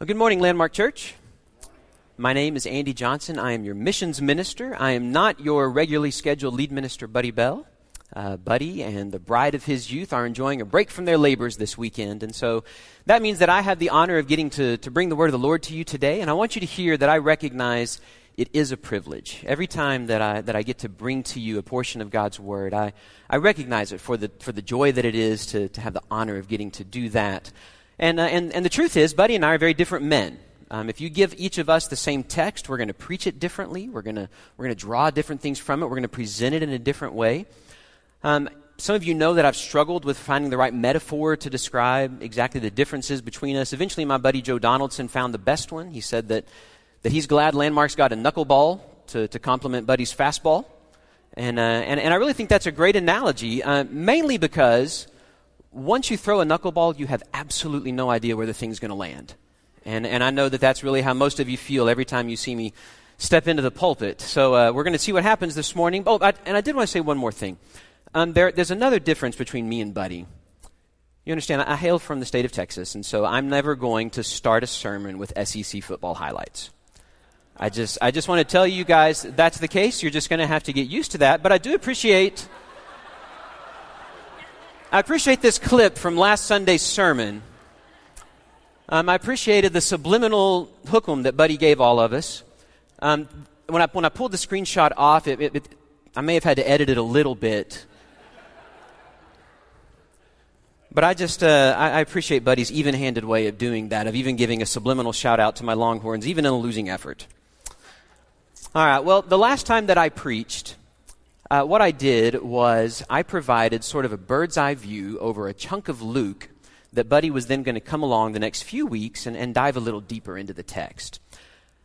Well, good morning, Landmark Church. My name is Andy Johnson. I am your missions minister. I am not your regularly scheduled lead minister, Buddy Bell. Uh, Buddy and the bride of his youth are enjoying a break from their labors this weekend. And so that means that I have the honor of getting to, to bring the word of the Lord to you today. And I want you to hear that I recognize it is a privilege. Every time that I, that I get to bring to you a portion of God's word, I, I recognize it for the, for the joy that it is to, to have the honor of getting to do that. And, uh, and, and the truth is, Buddy and I are very different men. Um, if you give each of us the same text, we're going to preach it differently. We're going to we're to draw different things from it. We're going to present it in a different way. Um, some of you know that I've struggled with finding the right metaphor to describe exactly the differences between us. Eventually, my buddy Joe Donaldson found the best one. He said that, that he's glad Landmark's got a knuckleball to, to complement Buddy's fastball. And, uh, and, and I really think that's a great analogy, uh, mainly because once you throw a knuckleball, you have absolutely no idea where the thing's going to land. And, and I know that that's really how most of you feel every time you see me step into the pulpit. So uh, we're going to see what happens this morning. Oh, I, and I did want to say one more thing. Um, there, there's another difference between me and Buddy. You understand, I hail from the state of Texas, and so I'm never going to start a sermon with SEC football highlights. I just, I just want to tell you guys that's the case. You're just going to have to get used to that. But I do appreciate I appreciate this clip from last Sunday's sermon. Um, I appreciated the subliminal hookum that Buddy gave all of us. Um, when, I, when I pulled the screenshot off, it, it, it, I may have had to edit it a little bit. But I just, uh, I, I appreciate Buddy's even handed way of doing that, of even giving a subliminal shout out to my Longhorns, even in a losing effort. All right, well, the last time that I preached, uh, what I did was I provided sort of a bird's eye view over a chunk of Luke that Buddy was then going to come along the next few weeks and, and dive a little deeper into the text.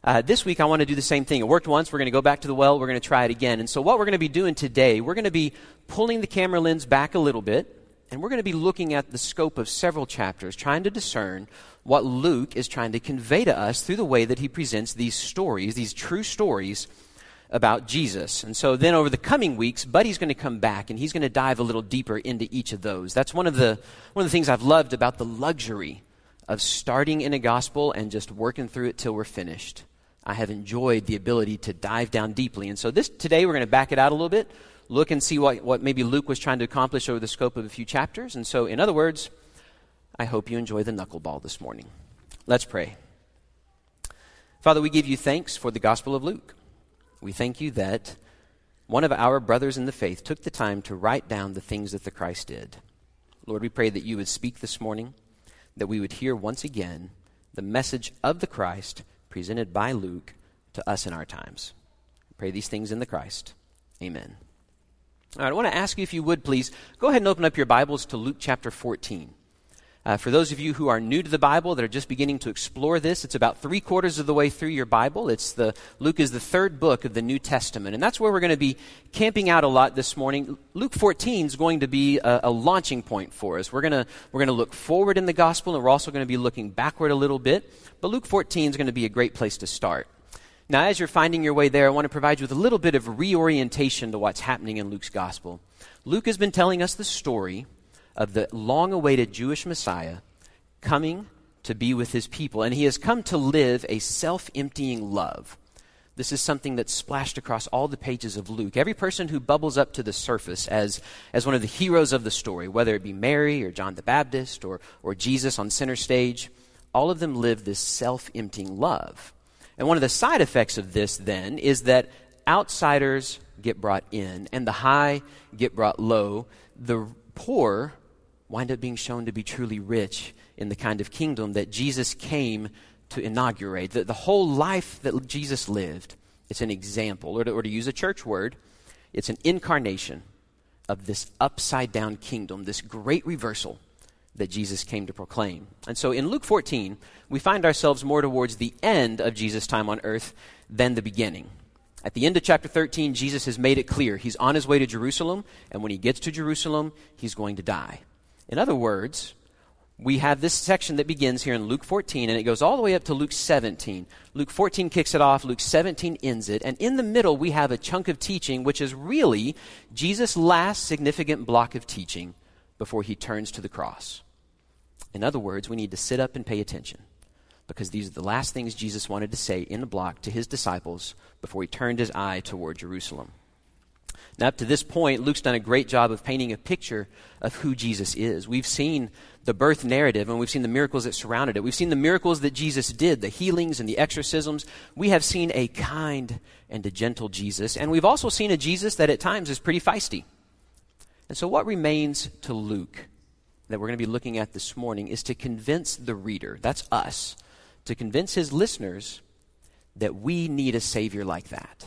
Uh, this week, I want to do the same thing. It worked once. We're going to go back to the well. We're going to try it again. And so, what we're going to be doing today, we're going to be pulling the camera lens back a little bit, and we're going to be looking at the scope of several chapters, trying to discern what Luke is trying to convey to us through the way that he presents these stories, these true stories about Jesus. And so then over the coming weeks, Buddy's going to come back and he's going to dive a little deeper into each of those. That's one of the one of the things I've loved about the luxury of starting in a gospel and just working through it till we're finished. I have enjoyed the ability to dive down deeply. And so this today we're going to back it out a little bit, look and see what, what maybe Luke was trying to accomplish over the scope of a few chapters. And so in other words, I hope you enjoy the knuckleball this morning. Let's pray. Father, we give you thanks for the Gospel of Luke. We thank you that one of our brothers in the faith took the time to write down the things that the Christ did. Lord, we pray that you would speak this morning, that we would hear once again the message of the Christ presented by Luke to us in our times. We pray these things in the Christ. Amen. All right, I want to ask you if you would please go ahead and open up your Bibles to Luke chapter 14. Uh, for those of you who are new to the Bible that are just beginning to explore this, it's about three quarters of the way through your Bible. It's the Luke is the third book of the New Testament, and that's where we're going to be camping out a lot this morning. Luke 14 is going to be a, a launching point for us. We're going to we're going to look forward in the gospel, and we're also going to be looking backward a little bit. But Luke 14 is going to be a great place to start. Now, as you're finding your way there, I want to provide you with a little bit of reorientation to what's happening in Luke's gospel. Luke has been telling us the story of the long awaited Jewish Messiah coming to be with his people. And he has come to live a self emptying love. This is something that's splashed across all the pages of Luke. Every person who bubbles up to the surface as, as one of the heroes of the story, whether it be Mary or John the Baptist or, or Jesus on center stage, all of them live this self emptying love. And one of the side effects of this, then, is that outsiders get brought in, and the high get brought low. The poor wind up being shown to be truly rich in the kind of kingdom that Jesus came to inaugurate. The, the whole life that Jesus lived, it's an example, or to, or to use a church word, it's an incarnation of this upside down kingdom, this great reversal that Jesus came to proclaim. And so in Luke 14, we find ourselves more towards the end of Jesus' time on earth than the beginning. At the end of chapter 13, Jesus has made it clear he's on his way to Jerusalem, and when he gets to Jerusalem, he's going to die. In other words, we have this section that begins here in Luke 14 and it goes all the way up to Luke 17. Luke 14 kicks it off, Luke 17 ends it, and in the middle we have a chunk of teaching which is really Jesus' last significant block of teaching before he turns to the cross. In other words, we need to sit up and pay attention. because these are the last things Jesus wanted to say in the block to his disciples before he turned his eye toward Jerusalem. Now, up to this point, Luke's done a great job of painting a picture of who Jesus is. We've seen the birth narrative and we've seen the miracles that surrounded it. We've seen the miracles that Jesus did, the healings and the exorcisms. We have seen a kind and a gentle Jesus, and we've also seen a Jesus that at times is pretty feisty. And so, what remains to Luke that we're going to be looking at this morning is to convince the reader, that's us, to convince his listeners that we need a Savior like that.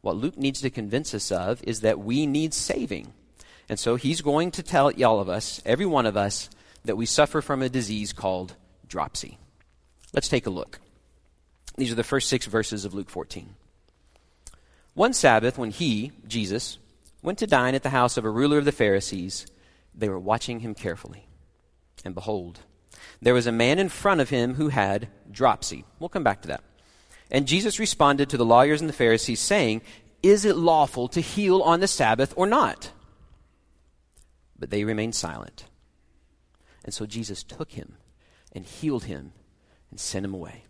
What Luke needs to convince us of is that we need saving. And so he's going to tell all of us, every one of us, that we suffer from a disease called dropsy. Let's take a look. These are the first six verses of Luke 14. One Sabbath, when he, Jesus, went to dine at the house of a ruler of the Pharisees, they were watching him carefully. And behold, there was a man in front of him who had dropsy. We'll come back to that. And Jesus responded to the lawyers and the Pharisees, saying, Is it lawful to heal on the Sabbath or not? But they remained silent. And so Jesus took him and healed him and sent him away.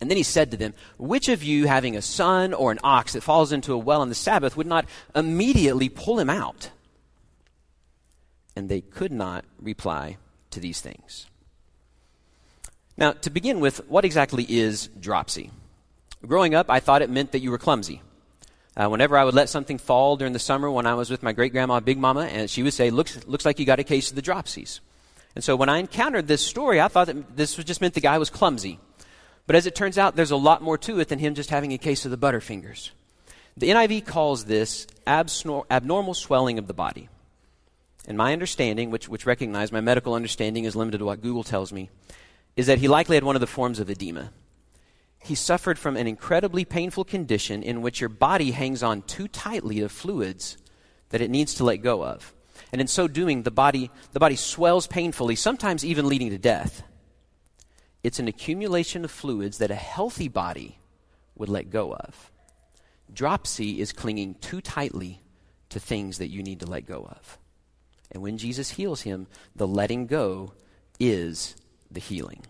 And then he said to them, Which of you, having a son or an ox that falls into a well on the Sabbath, would not immediately pull him out? And they could not reply to these things. Now, to begin with, what exactly is dropsy? Growing up, I thought it meant that you were clumsy. Uh, whenever I would let something fall during the summer when I was with my great grandma, Big Mama, and she would say, looks, looks like you got a case of the dropsies. And so when I encountered this story, I thought that this was just meant the guy was clumsy. But as it turns out, there's a lot more to it than him just having a case of the butterfingers. The NIV calls this absnor- abnormal swelling of the body. And my understanding, which, which recognize my medical understanding is limited to what Google tells me, is that he likely had one of the forms of edema. He suffered from an incredibly painful condition in which your body hangs on too tightly to fluids that it needs to let go of. And in so doing, the body, the body swells painfully, sometimes even leading to death. It's an accumulation of fluids that a healthy body would let go of. Dropsy is clinging too tightly to things that you need to let go of. And when Jesus heals him, the letting go is the healing.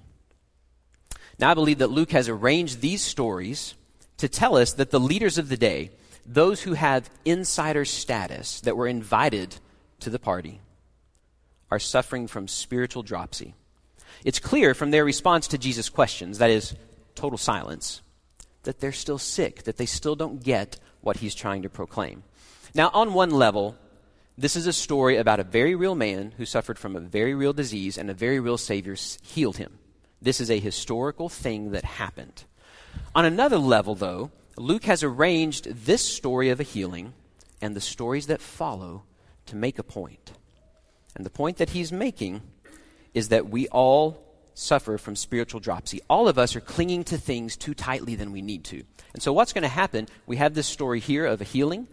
Now, I believe that Luke has arranged these stories to tell us that the leaders of the day, those who have insider status that were invited to the party, are suffering from spiritual dropsy. It's clear from their response to Jesus' questions, that is, total silence, that they're still sick, that they still don't get what he's trying to proclaim. Now, on one level, this is a story about a very real man who suffered from a very real disease, and a very real Savior healed him. This is a historical thing that happened. On another level, though, Luke has arranged this story of a healing and the stories that follow to make a point. And the point that he's making is that we all suffer from spiritual dropsy. All of us are clinging to things too tightly than we need to. And so, what's going to happen? We have this story here of a healing.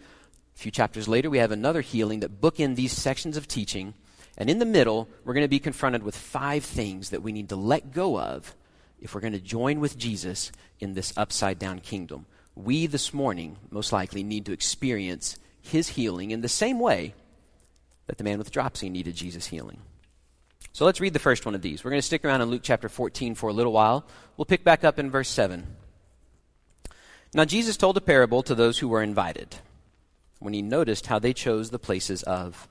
A few chapters later, we have another healing that bookend these sections of teaching. And in the middle, we're going to be confronted with five things that we need to let go of if we're going to join with Jesus in this upside down kingdom. We this morning, most likely, need to experience his healing in the same way that the man with dropsy needed Jesus' healing. So let's read the first one of these. We're going to stick around in Luke chapter 14 for a little while. We'll pick back up in verse 7. Now, Jesus told a parable to those who were invited when he noticed how they chose the places of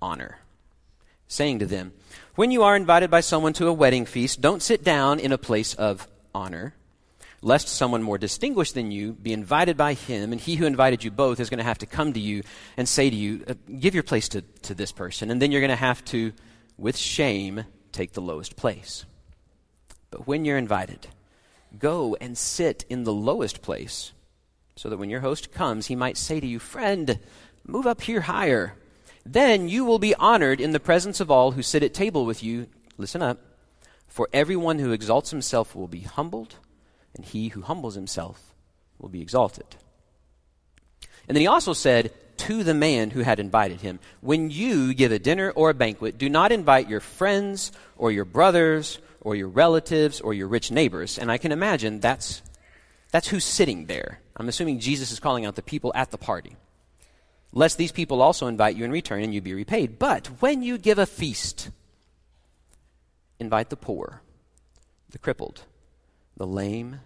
honor, saying to them, When you are invited by someone to a wedding feast, don't sit down in a place of honor, lest someone more distinguished than you be invited by him, and he who invited you both is going to have to come to you and say to you, uh, Give your place to, to this person. And then you're going to have to, with shame, take the lowest place. But when you're invited, go and sit in the lowest place so that when your host comes, he might say to you, Friend, move up here higher. Then you will be honored in the presence of all who sit at table with you. Listen up. For everyone who exalts himself will be humbled, and he who humbles himself will be exalted. And then he also said to the man who had invited him, When you give a dinner or a banquet, do not invite your friends or your brothers or your relatives or your rich neighbors. And I can imagine that's, that's who's sitting there. I'm assuming Jesus is calling out the people at the party. Lest these people also invite you in return and you be repaid. But when you give a feast, invite the poor, the crippled, the lame,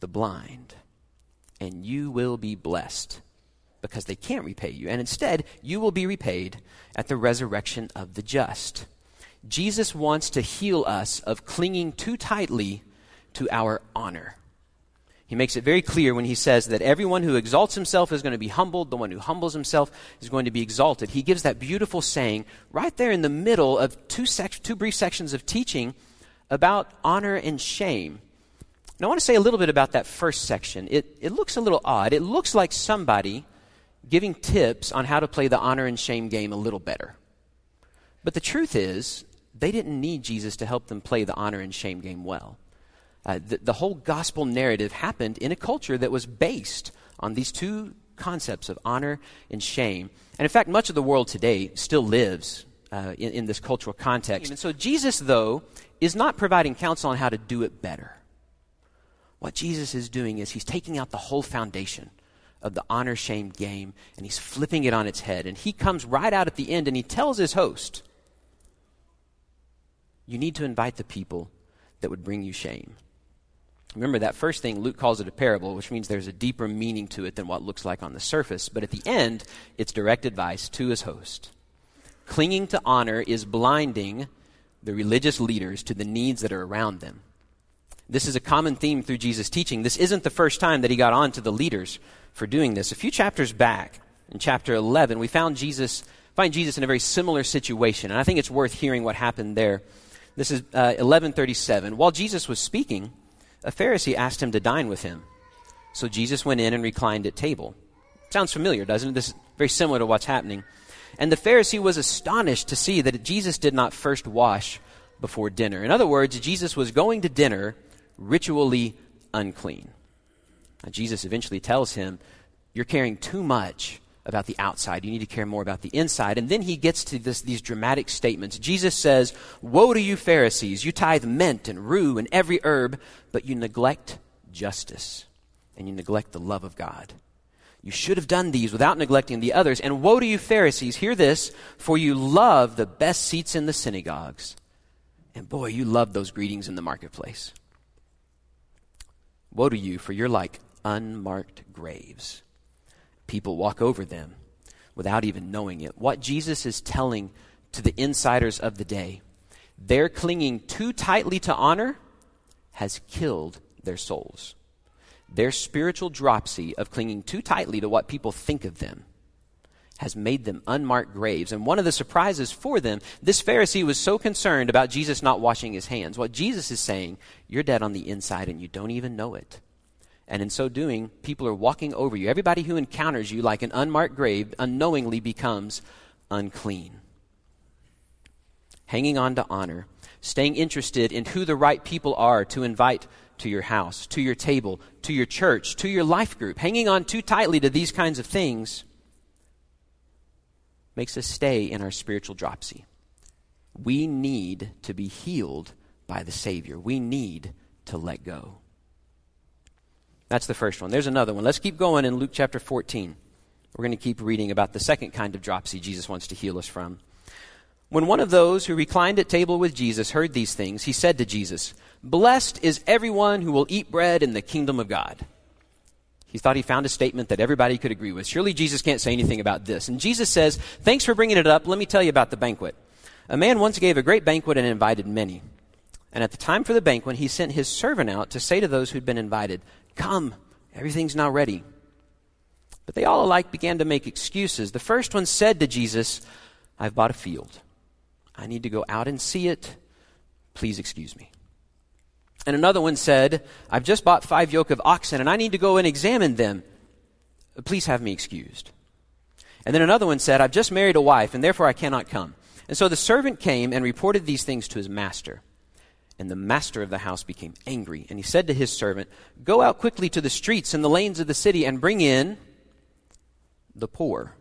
the blind, and you will be blessed because they can't repay you. And instead, you will be repaid at the resurrection of the just. Jesus wants to heal us of clinging too tightly to our honor. He makes it very clear when he says that everyone who exalts himself is going to be humbled, the one who humbles himself is going to be exalted. He gives that beautiful saying right there in the middle of two, sec- two brief sections of teaching about honor and shame. Now, I want to say a little bit about that first section. It, it looks a little odd. It looks like somebody giving tips on how to play the honor and shame game a little better. But the truth is, they didn't need Jesus to help them play the honor and shame game well. Uh, the, the whole gospel narrative happened in a culture that was based on these two concepts of honor and shame. And in fact, much of the world today still lives uh, in, in, this cultural context. And so, Jesus, though, is not providing counsel on how to do it better. What Jesus is doing is he's taking out the whole foundation of the honor shame game and he's flipping it on its head. And he comes right out at the end and he tells his host, You need to invite the people that would bring you shame. Remember that first thing, Luke calls it a parable, which means there's a deeper meaning to it than what looks like on the surface. But at the end, it's direct advice to his host. Clinging to honor is blinding the religious leaders to the needs that are around them. This is a common theme through Jesus' teaching. This isn't the first time that he got on to the leaders for doing this. A few chapters back, in chapter 11, we found Jesus, find Jesus in a very similar situation, and I think it's worth hearing what happened there. This is uh, 1137. While Jesus was speaking, a Pharisee asked him to dine with him. So Jesus went in and reclined at table. Sounds familiar, doesn't it? This is very similar to what's happening. And the Pharisee was astonished to see that Jesus did not first wash before dinner. In other words, Jesus was going to dinner ritually unclean. Now, Jesus eventually tells him, You're caring too much about the outside. You need to care more about the inside. And then he gets to this, these dramatic statements. Jesus says, Woe to you, Pharisees! You tithe mint and rue and every herb, but you neglect justice and you neglect the love of God. You should have done these without neglecting the others. And woe to you, Pharisees! Hear this, for you love the best seats in the synagogues. And boy, you love those greetings in the marketplace. Woe to you, for you're like unmarked graves people walk over them without even knowing it. What Jesus is telling to the insiders of the day, their clinging too tightly to honor has killed their souls. Their spiritual dropsy of clinging too tightly to what people think of them has made them unmarked graves. And one of the surprises for them, this Pharisee was so concerned about Jesus not washing his hands. What Jesus is saying, you're dead on the inside and you don't even know it. And in so doing, people are walking over you. Everybody who encounters you like an unmarked grave unknowingly becomes unclean. Hanging on to honor, staying interested in who the right people are to invite to your house, to your table, to your church, to your life group, hanging on too tightly to these kinds of things makes us stay in our spiritual dropsy. We need to be healed by the Savior. We need to let go. That's the first one. There's another one. Let's keep going in Luke chapter 14. We're going to keep reading about the second kind of dropsy Jesus wants to heal us from. When one of those who reclined at table with Jesus heard these things, he said to Jesus, Blessed is everyone who will eat bread in the kingdom of God. He thought he found a statement that everybody could agree with. Surely Jesus can't say anything about this. And Jesus says, Thanks for bringing it up. Let me tell you about the banquet. A man once gave a great banquet and invited many. And at the time for the banquet, he sent his servant out to say to those who'd been invited, Come, everything's now ready. But they all alike began to make excuses. The first one said to Jesus, I've bought a field. I need to go out and see it. Please excuse me. And another one said, I've just bought five yoke of oxen and I need to go and examine them. Please have me excused. And then another one said, I've just married a wife and therefore I cannot come. And so the servant came and reported these things to his master. And the master of the house became angry, and he said to his servant, Go out quickly to the streets and the lanes of the city and bring in the poor,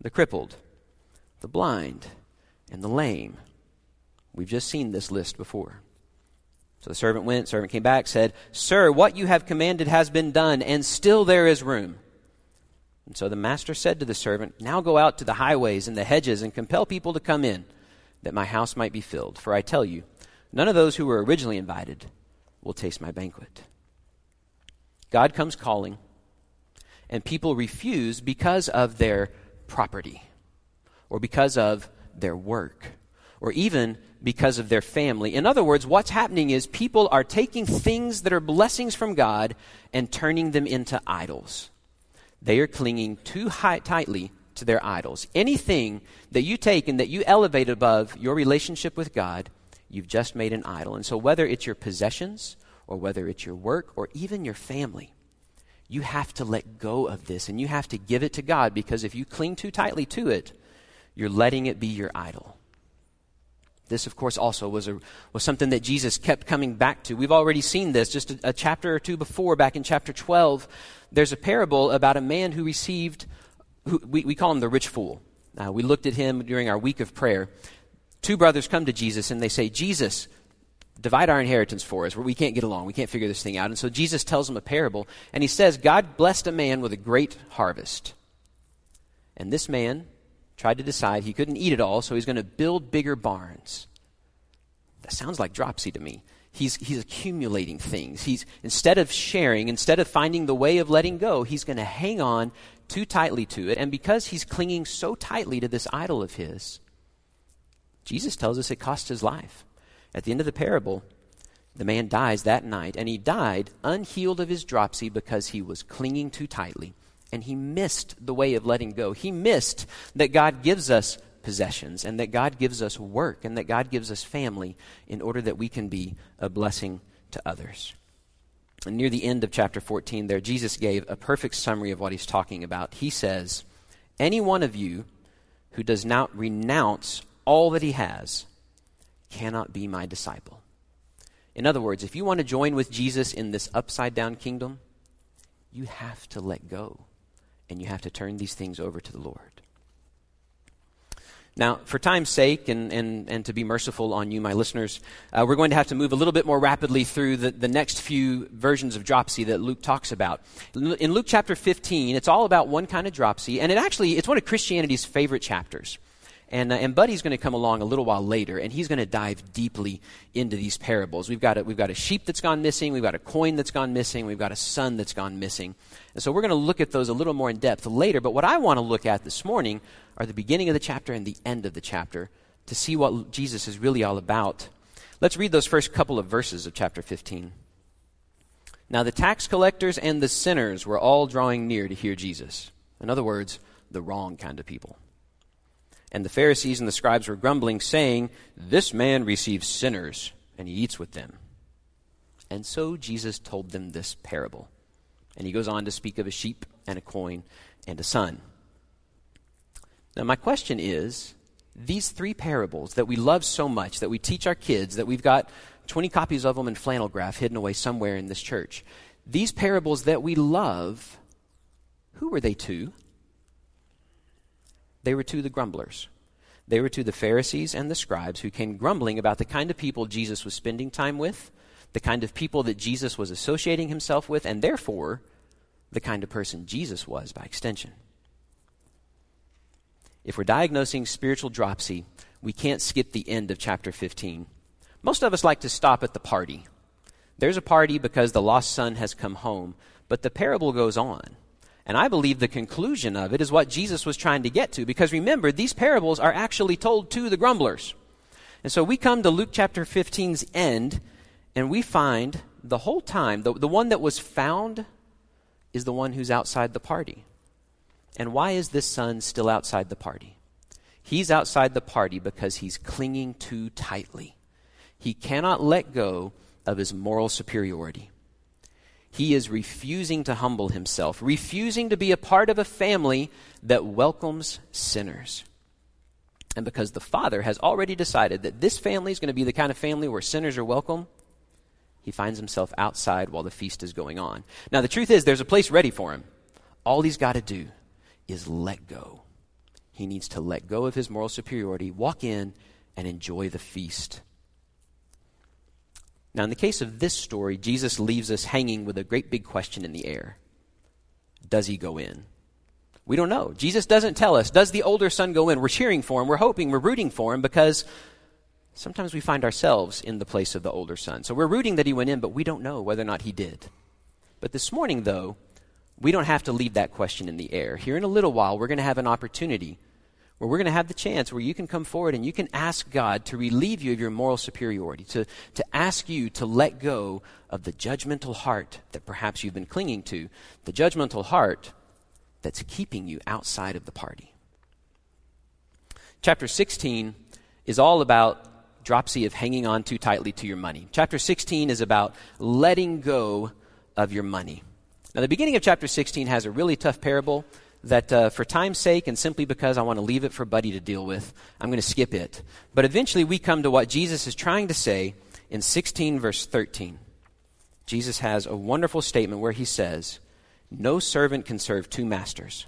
the crippled, the blind, and the lame. We've just seen this list before. So the servant went, servant came back, said, Sir, what you have commanded has been done, and still there is room. And so the master said to the servant, Now go out to the highways and the hedges and compel people to come in, that my house might be filled. For I tell you, none of those who were originally invited will taste my banquet. God comes calling, and people refuse because of their property, or because of their work, or even because of their family. In other words, what's happening is people are taking things that are blessings from God and turning them into idols. They are clinging too high, tightly to their idols. Anything that you take and that you elevate above your relationship with God, you've just made an idol. And so, whether it's your possessions, or whether it's your work, or even your family, you have to let go of this and you have to give it to God because if you cling too tightly to it, you're letting it be your idol. This, of course, also was, a, was something that Jesus kept coming back to. We've already seen this just a, a chapter or two before, back in chapter 12. There's a parable about a man who received who, we, we call him the rich fool. Uh, we looked at him during our week of prayer. Two brothers come to Jesus and they say, Jesus, divide our inheritance for us. We can't get along. We can't figure this thing out. And so Jesus tells them a parable, and he says, God blessed a man with a great harvest. And this man tried to decide he couldn't eat it all, so he's going to build bigger barns. That sounds like dropsy to me. He's, he's accumulating things. He's, instead of sharing, instead of finding the way of letting go, he's going to hang on too tightly to it. And because he's clinging so tightly to this idol of his, Jesus tells us it cost his life. At the end of the parable, the man dies that night, and he died unhealed of his dropsy because he was clinging too tightly. And he missed the way of letting go. He missed that God gives us possessions, and that God gives us work, and that God gives us family in order that we can be a blessing to others. And near the end of chapter 14, there, Jesus gave a perfect summary of what he's talking about. He says, Any one of you who does not renounce all that he has cannot be my disciple. In other words, if you want to join with Jesus in this upside down kingdom, you have to let go and you have to turn these things over to the Lord. Now, for time's sake and, and, and to be merciful on you, my listeners, uh, we're going to have to move a little bit more rapidly through the, the next few versions of dropsy that Luke talks about. In Luke chapter 15, it's all about one kind of dropsy, and it actually, it's one of Christianity's favorite chapters. And, uh, and Buddy's going to come along a little while later, and he's going to dive deeply into these parables. We've got, a, we've got a sheep that's gone missing, we've got a coin that's gone missing, we've got a son that's gone missing. And so we're going to look at those a little more in depth later. But what I want to look at this morning are the beginning of the chapter and the end of the chapter to see what Jesus is really all about. Let's read those first couple of verses of chapter 15. Now, the tax collectors and the sinners were all drawing near to hear Jesus. In other words, the wrong kind of people. And the Pharisees and the scribes were grumbling, saying, This man receives sinners, and he eats with them. And so Jesus told them this parable. And he goes on to speak of a sheep and a coin and a son. Now, my question is these three parables that we love so much, that we teach our kids, that we've got 20 copies of them in flannel graph hidden away somewhere in this church, these parables that we love, who were they to? They were to the grumblers. They were to the Pharisees and the scribes who came grumbling about the kind of people Jesus was spending time with, the kind of people that Jesus was associating himself with, and therefore the kind of person Jesus was by extension. If we're diagnosing spiritual dropsy, we can't skip the end of chapter 15. Most of us like to stop at the party. There's a party because the lost son has come home, but the parable goes on. And I believe the conclusion of it is what Jesus was trying to get to. Because remember, these parables are actually told to the grumblers. And so we come to Luke chapter 15's end, and we find the whole time, the, the one that was found is the one who's outside the party. And why is this son still outside the party? He's outside the party because he's clinging too tightly. He cannot let go of his moral superiority. He is refusing to humble himself, refusing to be a part of a family that welcomes sinners. And because the Father has already decided that this family is going to be the kind of family where sinners are welcome, he finds himself outside while the feast is going on. Now, the truth is, there's a place ready for him. All he's got to do is let go. He needs to let go of his moral superiority, walk in, and enjoy the feast. Now, in the case of this story, Jesus leaves us hanging with a great big question in the air Does he go in? We don't know. Jesus doesn't tell us, Does the older son go in? We're cheering for him, we're hoping, we're rooting for him because sometimes we find ourselves in the place of the older son. So we're rooting that he went in, but we don't know whether or not he did. But this morning, though, we don't have to leave that question in the air. Here in a little while, we're going to have an opportunity where we're going to have the chance where you can come forward and you can ask God to relieve you of your moral superiority, to, to ask you to let go of the judgmental heart that perhaps you've been clinging to, the judgmental heart that's keeping you outside of the party. Chapter 16 is all about dropsy of hanging on too tightly to your money. Chapter 16 is about letting go of your money. Now, the beginning of chapter 16 has a really tough parable that, uh, for time's sake and simply because I want to leave it for Buddy to deal with, I'm going to skip it. But eventually, we come to what Jesus is trying to say in 16, verse 13. Jesus has a wonderful statement where he says, No servant can serve two masters.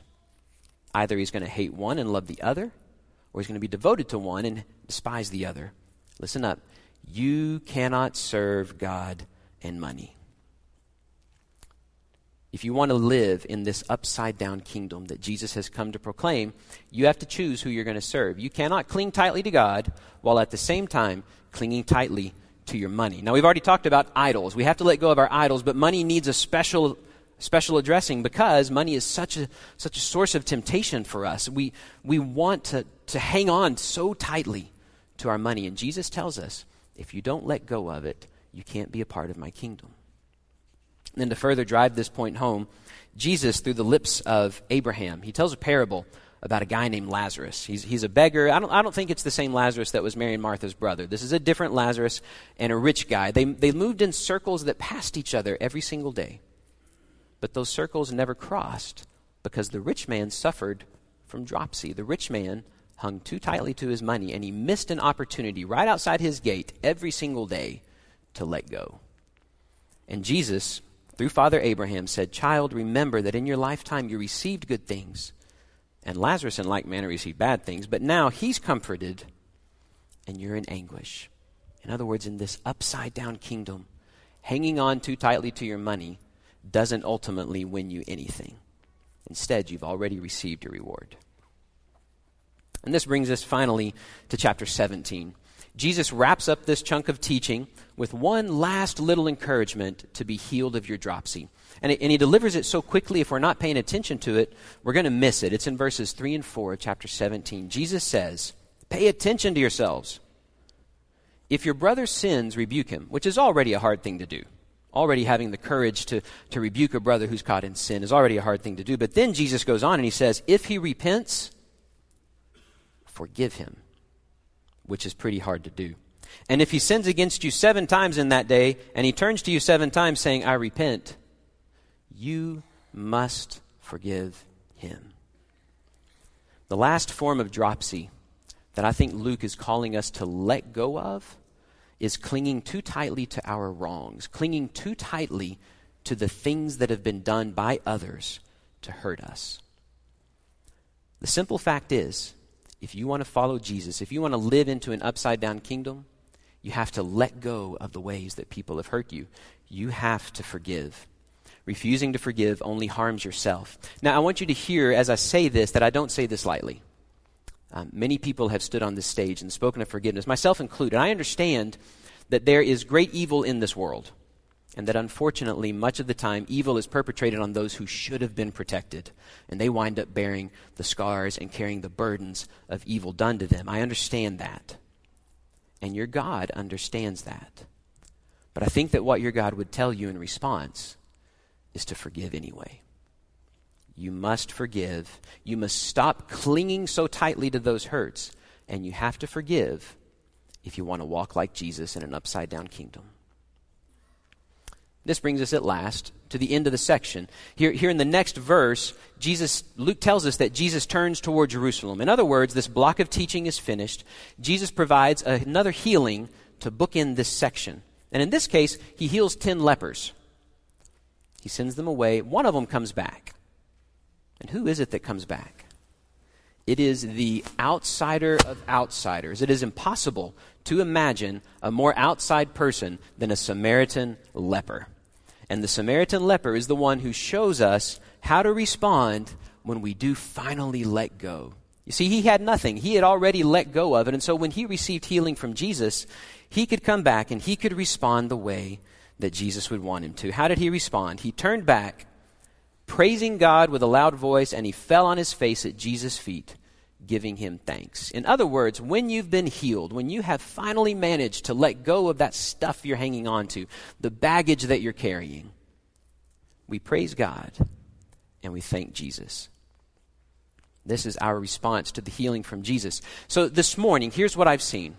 Either he's going to hate one and love the other, or he's going to be devoted to one and despise the other. Listen up. You cannot serve God and money. If you want to live in this upside down kingdom that Jesus has come to proclaim, you have to choose who you're going to serve. You cannot cling tightly to God while at the same time clinging tightly to your money. Now, we've already talked about idols. We have to let go of our idols, but money needs a special special addressing because money is such a such a source of temptation for us. We we want to, to hang on so tightly to our money. And Jesus tells us, if you don't let go of it, you can't be a part of my kingdom. And to further drive this point home, Jesus, through the lips of Abraham, he tells a parable about a guy named Lazarus. He's, he's a beggar. I don't, I don't think it's the same Lazarus that was Mary and Martha's brother. This is a different Lazarus and a rich guy. They, they moved in circles that passed each other every single day. But those circles never crossed because the rich man suffered from dropsy. The rich man hung too tightly to his money and he missed an opportunity right outside his gate every single day to let go. And Jesus through Father Abraham, said, Child, remember that in your lifetime you received good things, and Lazarus in like manner received bad things, but now he's comforted, and you're in anguish. In other words, in this upside down kingdom, hanging on too tightly to your money doesn't ultimately win you anything. Instead, you've already received your reward. And this brings us finally to chapter 17. Jesus wraps up this chunk of teaching with one last little encouragement to be healed of your dropsy. And, it, and, he delivers it so quickly, if we're not paying attention to it, we're going to miss it. It's in verses 3 and 4 of chapter 17. Jesus says, Pay attention to yourselves. If your brother sins, rebuke him, which is already a hard thing to do. Already having the courage to, to rebuke a brother who's caught in sin is already a hard thing to do. But then Jesus goes on and he says, If he repents, forgive him which is pretty hard to do. And if he sins against you seven times in that day, and he turns to you seven times saying, I repent, you must forgive him. The last form of dropsy that I think Luke is calling us to let go of is clinging too tightly to our wrongs, clinging too tightly to the things that have been done by others to hurt us. The simple fact is, if you want to follow Jesus, if you want to live into an upside down kingdom, you have to let go of the ways that people have hurt you. You have to forgive. Refusing to forgive only harms yourself. Now, I want you to hear as I say this that I don't say this lightly. Um, many people have stood on this stage and spoken of forgiveness, myself included. I understand that there is great evil in this world and that unfortunately, much of the time, evil is perpetrated on those who should have been protected, and they wind up bearing the scars and carrying the burdens of evil done to them. I understand that. And your God understands that. But I think that what your God would tell you in response is to forgive anyway. You must forgive. You must stop clinging so tightly to those hurts, and you have to forgive if you want to walk like Jesus in an upside down kingdom. This brings us at last to the end of the section. Here, here in the next verse, Jesus, Luke tells us that Jesus turns toward Jerusalem. In other words, this block of teaching is finished. Jesus provides another healing to bookend this section. And in this case, he heals 10 lepers. He sends them away. One of them comes back. And who is it that comes back? It is the outsider of outsiders. It is impossible to imagine a more outside person than a Samaritan leper. And the Samaritan leper is the one who shows us how to respond when we do finally let go. You see, he had nothing. He had already let go of it. And so when he received healing from Jesus, he could come back and he could respond the way that Jesus would want him to. How did he respond? He turned back, praising God with a loud voice, and he fell on his face at Jesus' feet, giving him thanks. In other words, when you've been healed, when you have finally managed to let go of that stuff you're hanging on to, the baggage that you're carrying, we praise God and we thank Jesus. This is our response to the healing from Jesus. So this morning, here's what I've seen.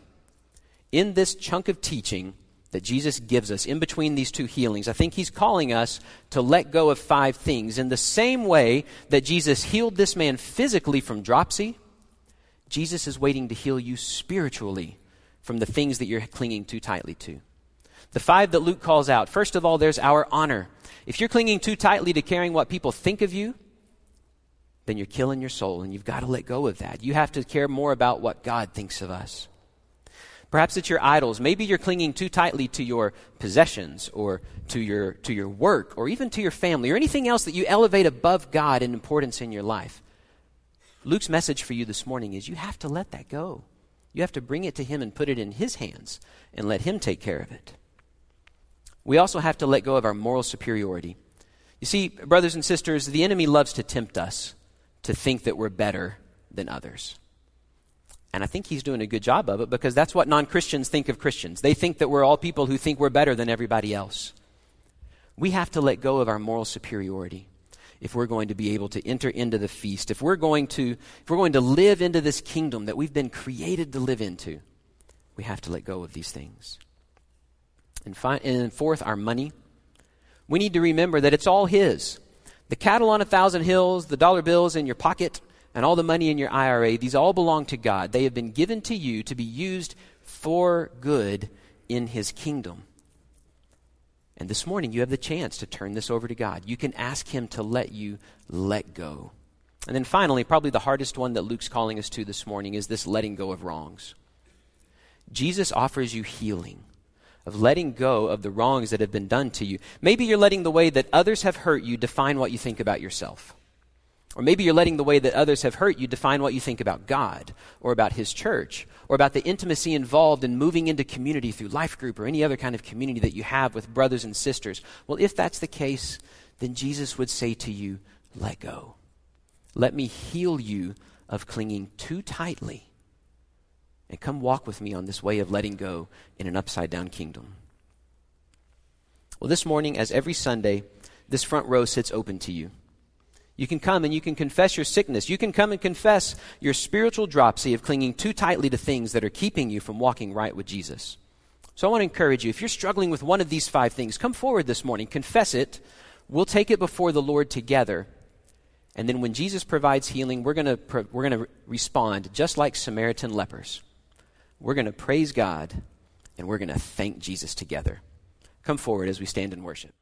In this chunk of teaching that Jesus gives us, in between these two healings, I think he's calling us to let go of five things. In the same way that Jesus healed this man physically from dropsy, Jesus is waiting to heal you spiritually from the things that you're clinging too tightly to. The five that Luke calls out first of all, there's our honor. If you're clinging too tightly to caring what people think of you, then you're killing your soul, and you've got to let go of that. You have to care more about what God thinks of us. Perhaps it's your idols. Maybe you're clinging too tightly to your possessions or to your, to your work or even to your family or anything else that you elevate above God in importance in your life. Luke's message for you this morning is you have to let that go. You have to bring it to Him and put it in His hands and let Him take care of it. We also have to let go of our moral superiority. You see, brothers and sisters, the enemy loves to tempt us to think that we're better than others. And I think he's doing a good job of it because that's what non Christians think of Christians. They think that we're all people who think we're better than everybody else. We have to let go of our moral superiority if we're going to be able to enter into the feast, if we're going to, if we're going to live into this kingdom that we've been created to live into, we have to let go of these things. And, fi- and fourth, our money. We need to remember that it's all His. The cattle on a thousand hills, the dollar bills in your pocket, and all the money in your IRA, these all belong to God. They have been given to you to be used for good in His kingdom. And this morning, you have the chance to turn this over to God. You can ask Him to let you let go. And then finally, probably the hardest one that Luke's calling us to this morning is this letting go of wrongs. Jesus offers you healing of letting go of the wrongs that have been done to you. Maybe you're letting the way that others have hurt you define what you think about yourself. Or maybe you're letting the way that others have hurt you define what you think about God or about His church or about the intimacy involved in moving into community through life group or any other kind of community that you have with brothers and sisters. Well, if that's the case, then Jesus would say to you, let go. Let me heal you of clinging too tightly and come walk with me on this way of letting go in an upside down kingdom. Well, this morning, as every Sunday, this front row sits open to you. You can come and you can confess your sickness. You can come and confess your spiritual dropsy of clinging too tightly to things that are keeping you from walking right with Jesus. So I want to encourage you if you're struggling with one of these five things, come forward this morning, confess it. We'll take it before the Lord together. And then when Jesus provides healing, we're going to, we're going to respond just like Samaritan lepers we're going to praise God and we're going to thank Jesus together. Come forward as we stand in worship.